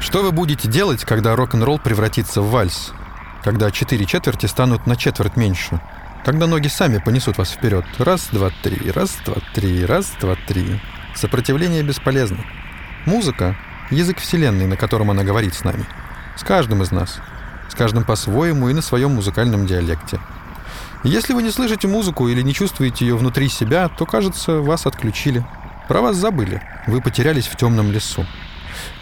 Что вы будете делать, когда рок-н-ролл превратится в вальс? Когда четыре четверти станут на четверть меньше? Когда ноги сами понесут вас вперед. Раз, два, три, раз, два, три, раз, два, три. Сопротивление бесполезно. Музыка — язык Вселенной, на котором она говорит с нами. С каждым из нас. С каждым по-своему и на своем музыкальном диалекте. Если вы не слышите музыку или не чувствуете ее внутри себя, то, кажется, вас отключили. Про вас забыли. Вы потерялись в темном лесу.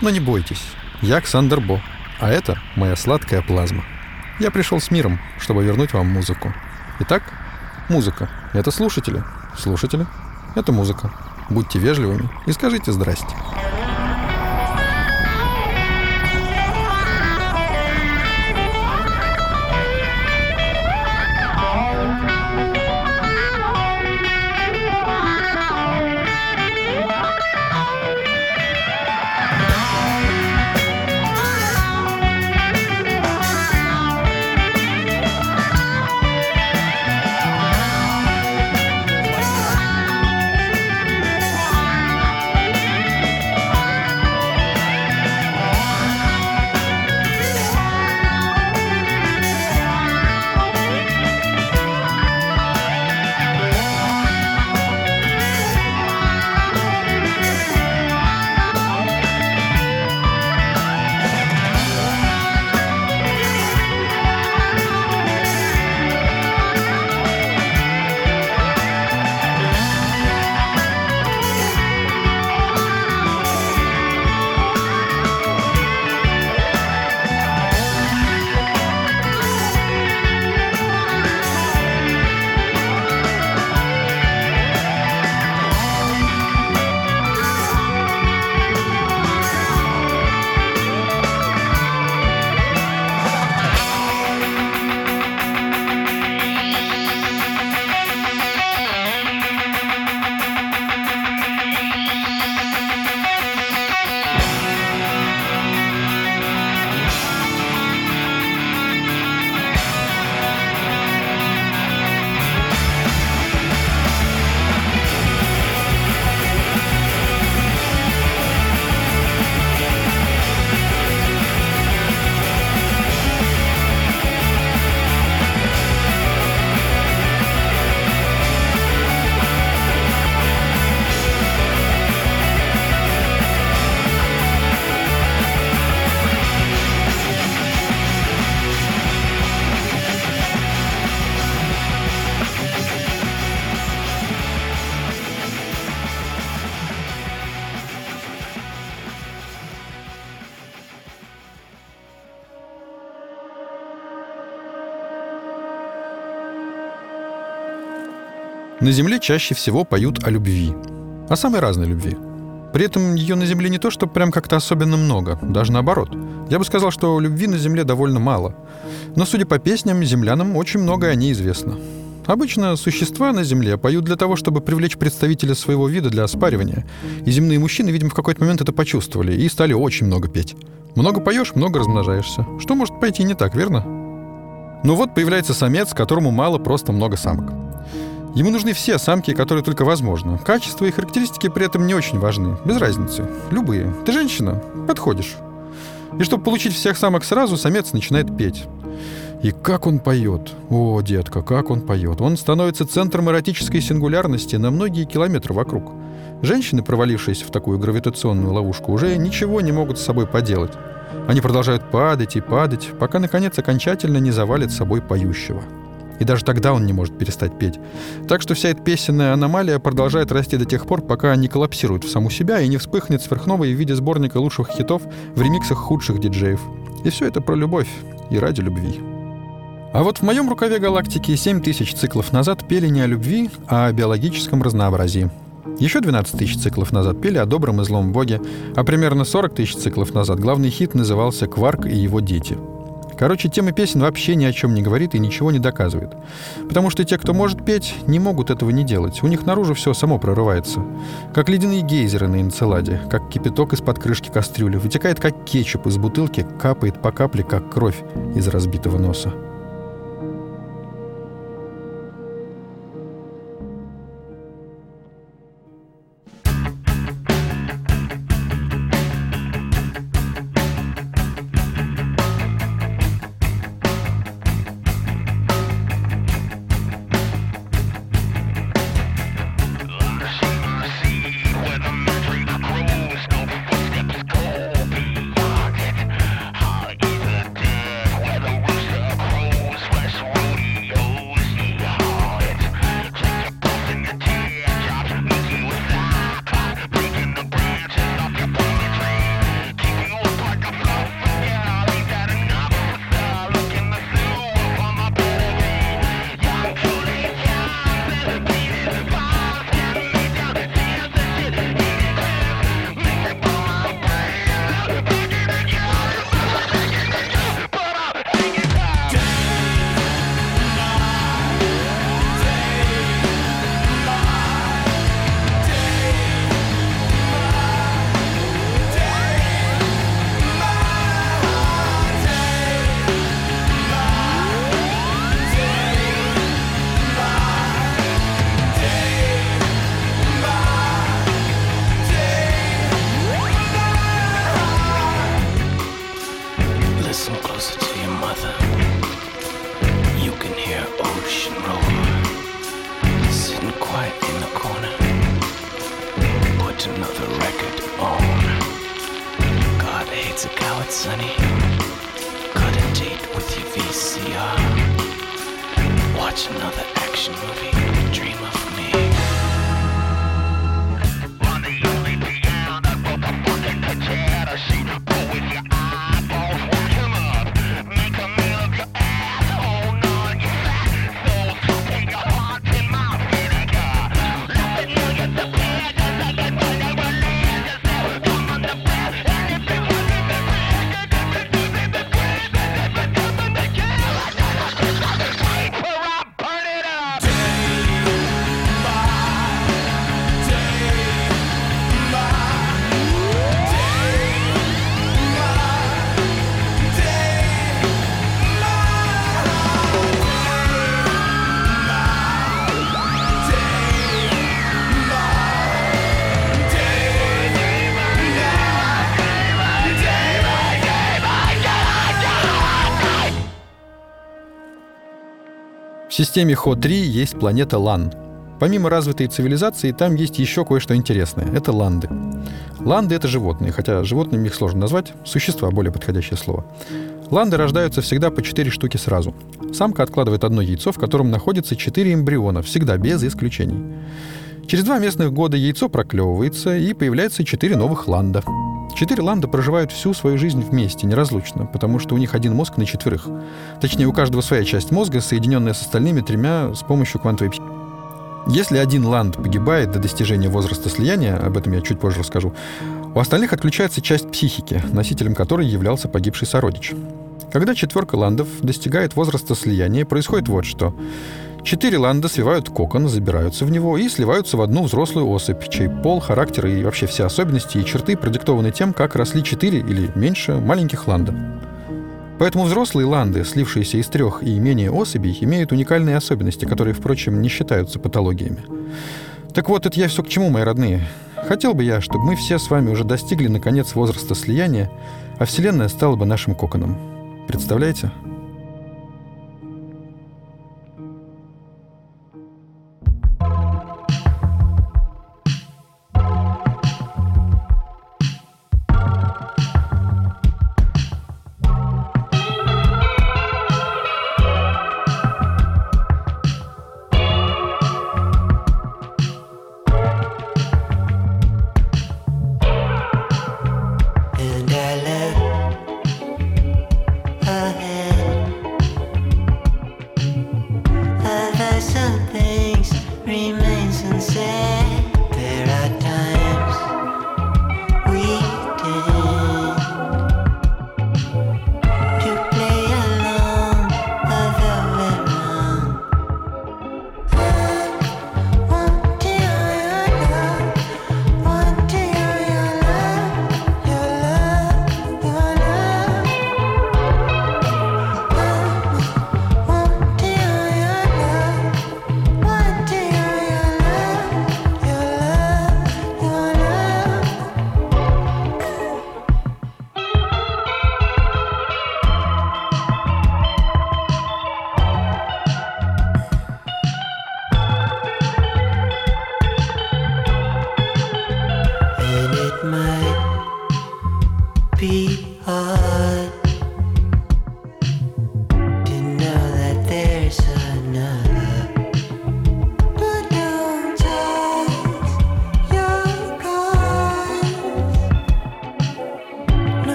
Но не бойтесь. Я Александр Бо. А это моя сладкая плазма. Я пришел с миром, чтобы вернуть вам музыку. Итак, музыка. Это слушатели. Слушатели. Это музыка. Будьте вежливыми и скажите «здрасте». На Земле чаще всего поют о любви. О самой разной любви. При этом ее на Земле не то, что прям как-то особенно много, даже наоборот. Я бы сказал, что любви на Земле довольно мало. Но, судя по песням, землянам очень многое о ней известно. Обычно существа на Земле поют для того, чтобы привлечь представителя своего вида для оспаривания. И земные мужчины, видимо, в какой-то момент это почувствовали и стали очень много петь. Много поешь, много размножаешься. Что может пойти не так, верно? Ну вот появляется самец, которому мало просто много самок. Ему нужны все самки, которые только возможно. Качество и характеристики при этом не очень важны. Без разницы. Любые. Ты женщина? Подходишь. И чтобы получить всех самок сразу, самец начинает петь. И как он поет. О, детка, как он поет. Он становится центром эротической сингулярности на многие километры вокруг. Женщины, провалившиеся в такую гравитационную ловушку, уже ничего не могут с собой поделать. Они продолжают падать и падать, пока, наконец, окончательно не завалит собой поющего. И даже тогда он не может перестать петь. Так что вся эта песенная аномалия продолжает расти до тех пор, пока не коллапсирует в саму себя и не вспыхнет сверхновой в виде сборника лучших хитов в ремиксах худших диджеев. И все это про любовь и ради любви. А вот в моем рукаве галактики 7 тысяч циклов назад пели не о любви, а о биологическом разнообразии. Еще 12 тысяч циклов назад пели о добром и злом боге, а примерно 40 тысяч циклов назад главный хит назывался «Кварк и его дети». Короче, тема песен вообще ни о чем не говорит и ничего не доказывает. Потому что те, кто может петь, не могут этого не делать. У них наружу все само прорывается. Как ледяные гейзеры на энцеладе, как кипяток из-под крышки кастрюли, вытекает как кетчуп из бутылки, капает по капле, как кровь из разбитого носа. put another record on. God hates a coward, sonny. Cut a date with your VCR. Watch another action movie. Dream of системе Хо-3 есть планета Лан. Помимо развитой цивилизации, там есть еще кое-что интересное. Это ланды. Ланды — это животные, хотя животными их сложно назвать, существа — более подходящее слово. Ланды рождаются всегда по 4 штуки сразу. Самка откладывает одно яйцо, в котором находится 4 эмбриона, всегда без исключений. Через два местных года яйцо проклевывается, и появляется 4 новых ланда. Четыре ланда проживают всю свою жизнь вместе, неразлучно, потому что у них один мозг на четверых. Точнее, у каждого своя часть мозга, соединенная с остальными тремя с помощью квантовой психики. Если один ланд погибает до достижения возраста слияния, об этом я чуть позже расскажу, у остальных отключается часть психики, носителем которой являлся погибший сородич. Когда четверка ландов достигает возраста слияния, происходит вот что. Четыре ланда свивают кокон, забираются в него и сливаются в одну взрослую особь, чей пол, характер и вообще все особенности и черты продиктованы тем, как росли четыре или меньше маленьких ланда. Поэтому взрослые ланды, слившиеся из трех и менее особей, имеют уникальные особенности, которые, впрочем, не считаются патологиями. Так вот, это я все к чему, мои родные. Хотел бы я, чтобы мы все с вами уже достигли, наконец, возраста слияния, а Вселенная стала бы нашим коконом. Представляете?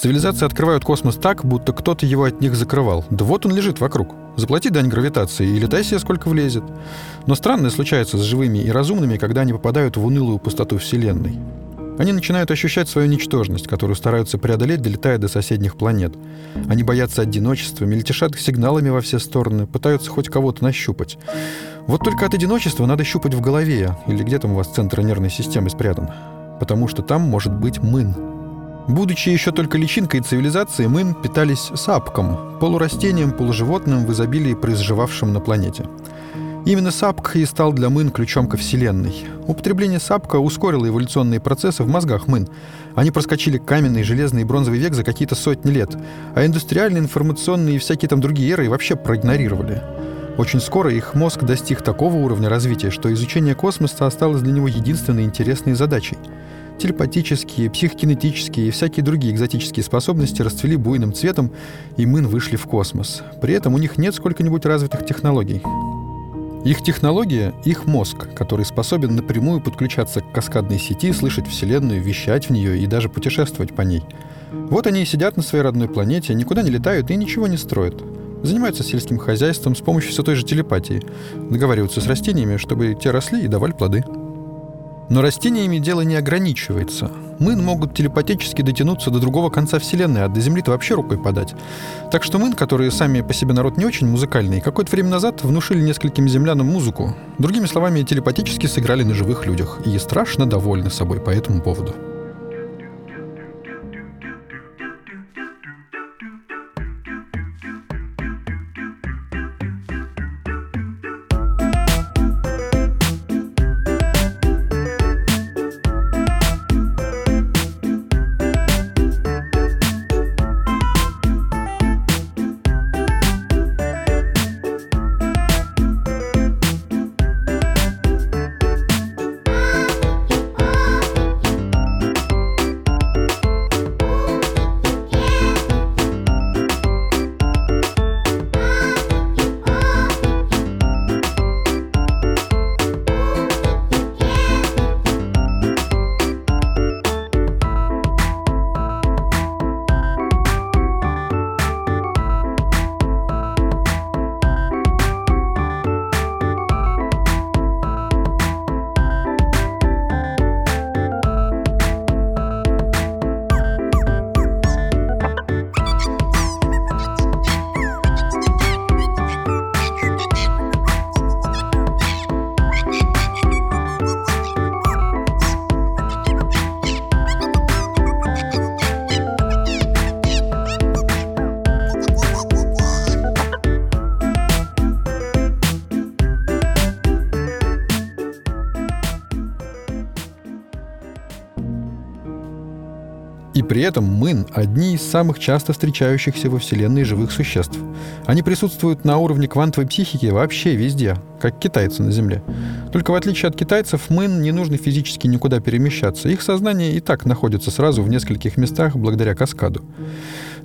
Цивилизации открывают космос так, будто кто-то его от них закрывал. Да вот он лежит вокруг. Заплати дань гравитации и летай себе сколько влезет. Но странное случается с живыми и разумными, когда они попадают в унылую пустоту Вселенной. Они начинают ощущать свою ничтожность, которую стараются преодолеть, долетая до соседних планет. Они боятся одиночества, мельтешат сигналами во все стороны, пытаются хоть кого-то нащупать. Вот только от одиночества надо щупать в голове, или где там у вас центр нервной системы спрятан. Потому что там может быть мын. Будучи еще только личинкой цивилизации, мын питались сапком, полурастением, полуживотным в изобилии, произживавшим на планете. Именно сапк и стал для мын ключом ко Вселенной. Употребление сапка ускорило эволюционные процессы в мозгах мын. Они проскочили каменный, железный и бронзовый век за какие-то сотни лет, а индустриальные, информационные и всякие там другие эры вообще проигнорировали. Очень скоро их мозг достиг такого уровня развития, что изучение космоса осталось для него единственной интересной задачей. Телепатические, психокинетические и всякие другие экзотические способности расцвели буйным цветом, и мын вышли в космос. При этом у них нет сколько-нибудь развитых технологий. Их технология — их мозг, который способен напрямую подключаться к каскадной сети, слышать Вселенную, вещать в нее и даже путешествовать по ней. Вот они и сидят на своей родной планете, никуда не летают и ничего не строят. Занимаются сельским хозяйством с помощью все той же телепатии. Договариваются с растениями, чтобы те росли и давали плоды. Но растениями дело не ограничивается. Мын могут телепатически дотянуться до другого конца Вселенной, а до Земли-то вообще рукой подать. Так что мын, которые сами по себе народ не очень музыкальный, какое-то время назад внушили нескольким землянам музыку. Другими словами, телепатически сыграли на живых людях. И страшно довольны собой по этому поводу. При этом мын – одни из самых часто встречающихся во Вселенной живых существ. Они присутствуют на уровне квантовой психики вообще везде, как китайцы на Земле. Только в отличие от китайцев, мын не нужно физически никуда перемещаться. Их сознание и так находится сразу в нескольких местах благодаря каскаду.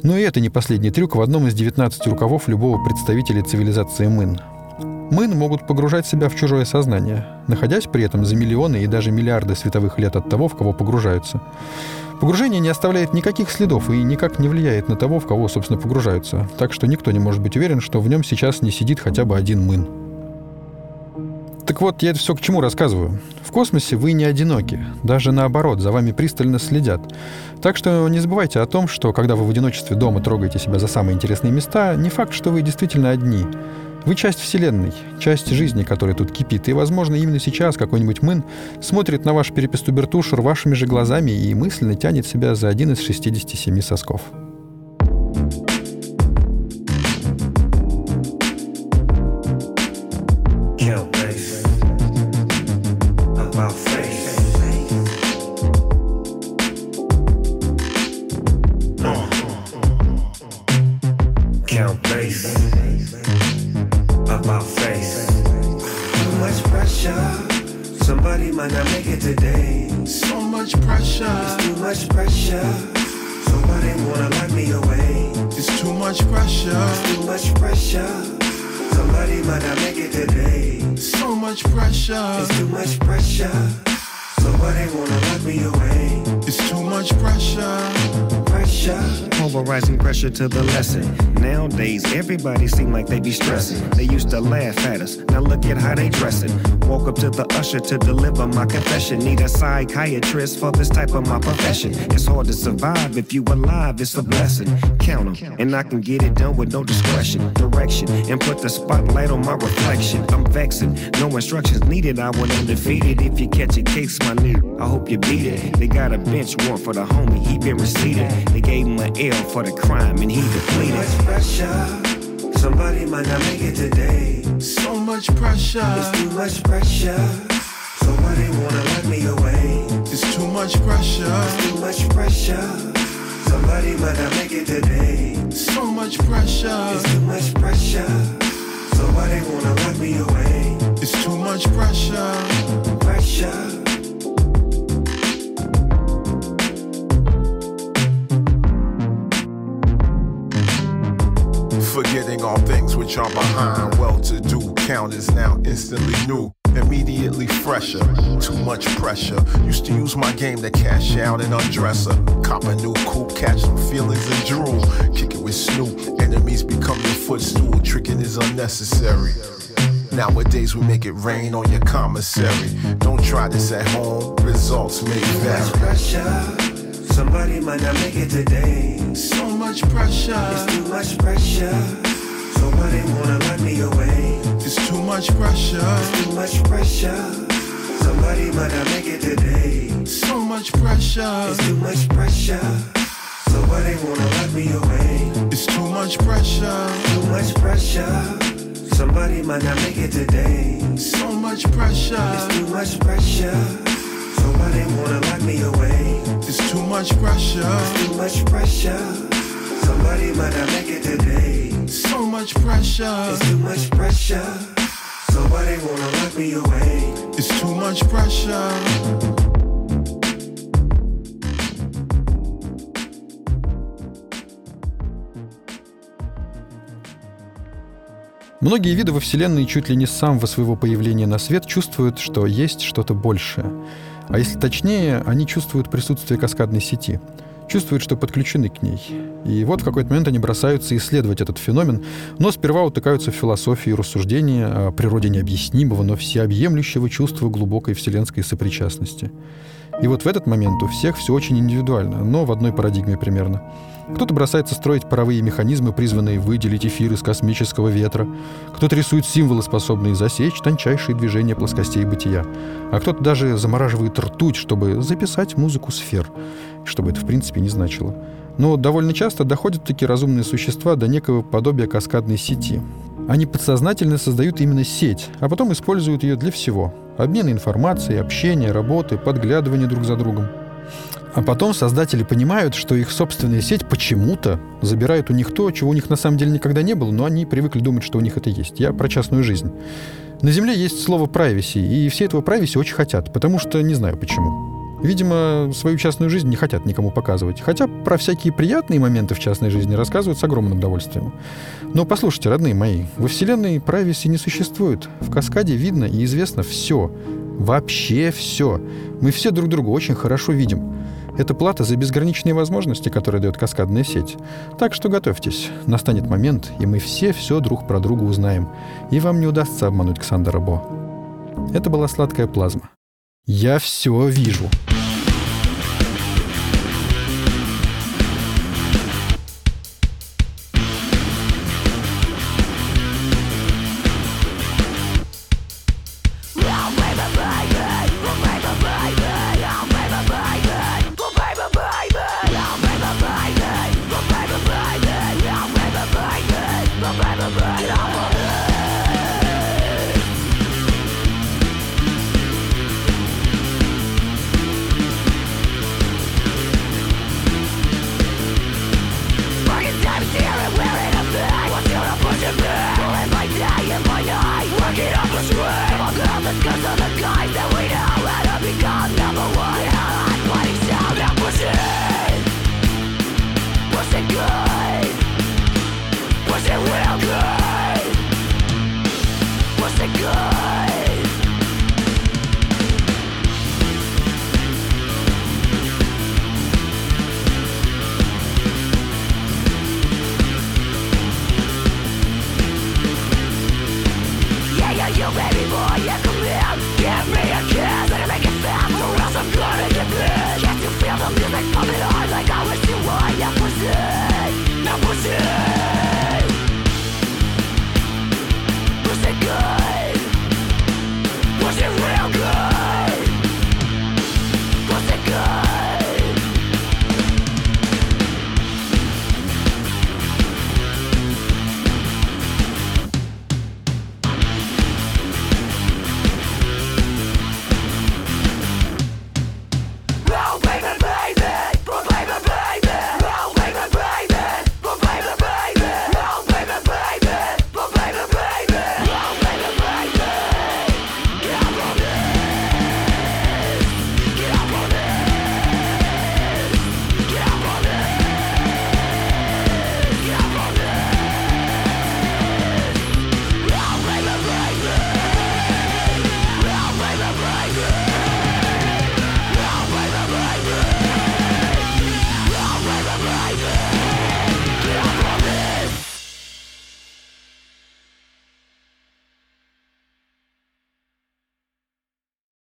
Но и это не последний трюк в одном из 19 рукавов любого представителя цивилизации мын. Мын могут погружать себя в чужое сознание, находясь при этом за миллионы и даже миллиарды световых лет от того, в кого погружаются. Погружение не оставляет никаких следов и никак не влияет на того, в кого, собственно, погружаются, так что никто не может быть уверен, что в нем сейчас не сидит хотя бы один мын. Так вот, я это все к чему рассказываю. В космосе вы не одиноки. Даже наоборот, за вами пристально следят. Так что не забывайте о том, что когда вы в одиночестве дома трогаете себя за самые интересные места, не факт, что вы действительно одни. Вы часть Вселенной, часть жизни, которая тут кипит. И, возможно, именно сейчас какой-нибудь мын смотрит на ваш перепестубертушер вашими же глазами и мысленно тянет себя за один из 67 сосков. shine. Polarizing pressure to the lesson. Nowadays, everybody seem like they be stressing. They used to laugh at us. Now look at how they dressing. Walk up to the usher to deliver my confession. Need a psychiatrist for this type of my profession. It's hard to survive if you alive. It's a blessing. Count Count 'em, and I can get it done with no discretion, direction, and put the spotlight on my reflection. I'm vexing. No instructions needed. I went undefeated. If you catch a case, my nigga, I hope you beat it. They got a bench warrant for the homie. He been receipted. They gave him an L for the crime, and he depleted. much pressure. Somebody might not make it today. So much pressure. It's too much pressure. Somebody wanna let me away. It's too much pressure. Too much pressure. Somebody might not make it today. So much pressure. It's too much pressure. Somebody wanna let me away. It's too much pressure. Pressure. All things which are behind. Well to do count is now instantly new. Immediately fresher, too much pressure. Used to use my game to cash out and undress her. Cop a new coupe, catch some feelings and drool. Kick it with Snoop, enemies become your footstool. Tricking is unnecessary. Nowadays we make it rain on your commissary. Don't try this at home, results may Too much vary. pressure. Somebody might not make it today. So much pressure, It's too much pressure. Somebody wanna let me away. it's too much pressure, Too much pressure. Somebody might not make it today. so much pressure, It's too much pressure. Somebody wanna let me away. it's too much pressure, Too much pressure. Somebody might not make it today. so much pressure, It's too much pressure. Somebody wanna let me away. it's too much pressure, Too much pressure. Somebody might not make it today. So much pressure, It's too much pressure. Somebody wanna let me away. it's too much pressure. Многие виды во Вселенной чуть ли не с самого своего появления на свет чувствуют, что есть что-то большее. А если точнее, они чувствуют присутствие каскадной сети. Чувствуют, что подключены к ней. И вот в какой-то момент они бросаются исследовать этот феномен, но сперва утыкаются в философию и рассуждения о природе необъяснимого, но всеобъемлющего чувства глубокой вселенской сопричастности. И вот в этот момент у всех все очень индивидуально, но в одной парадигме примерно. Кто-то бросается строить паровые механизмы, призванные выделить эфир из космического ветра. Кто-то рисует символы, способные засечь тончайшие движения плоскостей бытия. А кто-то даже замораживает ртуть, чтобы записать музыку сфер, что бы это в принципе не значило. Но довольно часто доходят такие разумные существа до некого подобия каскадной сети. Они подсознательно создают именно сеть, а потом используют ее для всего. Обмена информацией, общения, работы, подглядывания друг за другом. А потом создатели понимают, что их собственная сеть почему-то забирает у них то, чего у них на самом деле никогда не было, но они привыкли думать, что у них это есть. Я про частную жизнь. На Земле есть слово privacy, и все этого privacy очень хотят, потому что не знаю почему. Видимо, свою частную жизнь не хотят никому показывать. Хотя про всякие приятные моменты в частной жизни рассказывают с огромным удовольствием. Но послушайте, родные мои, во Вселенной privacy не существует. В каскаде видно и известно все. Вообще все. Мы все друг друга очень хорошо видим. Это плата за безграничные возможности, которые дает каскадная сеть. Так что готовьтесь. Настанет момент, и мы все все друг про друга узнаем. И вам не удастся обмануть Ксандера Бо. Это была сладкая плазма. Я все вижу.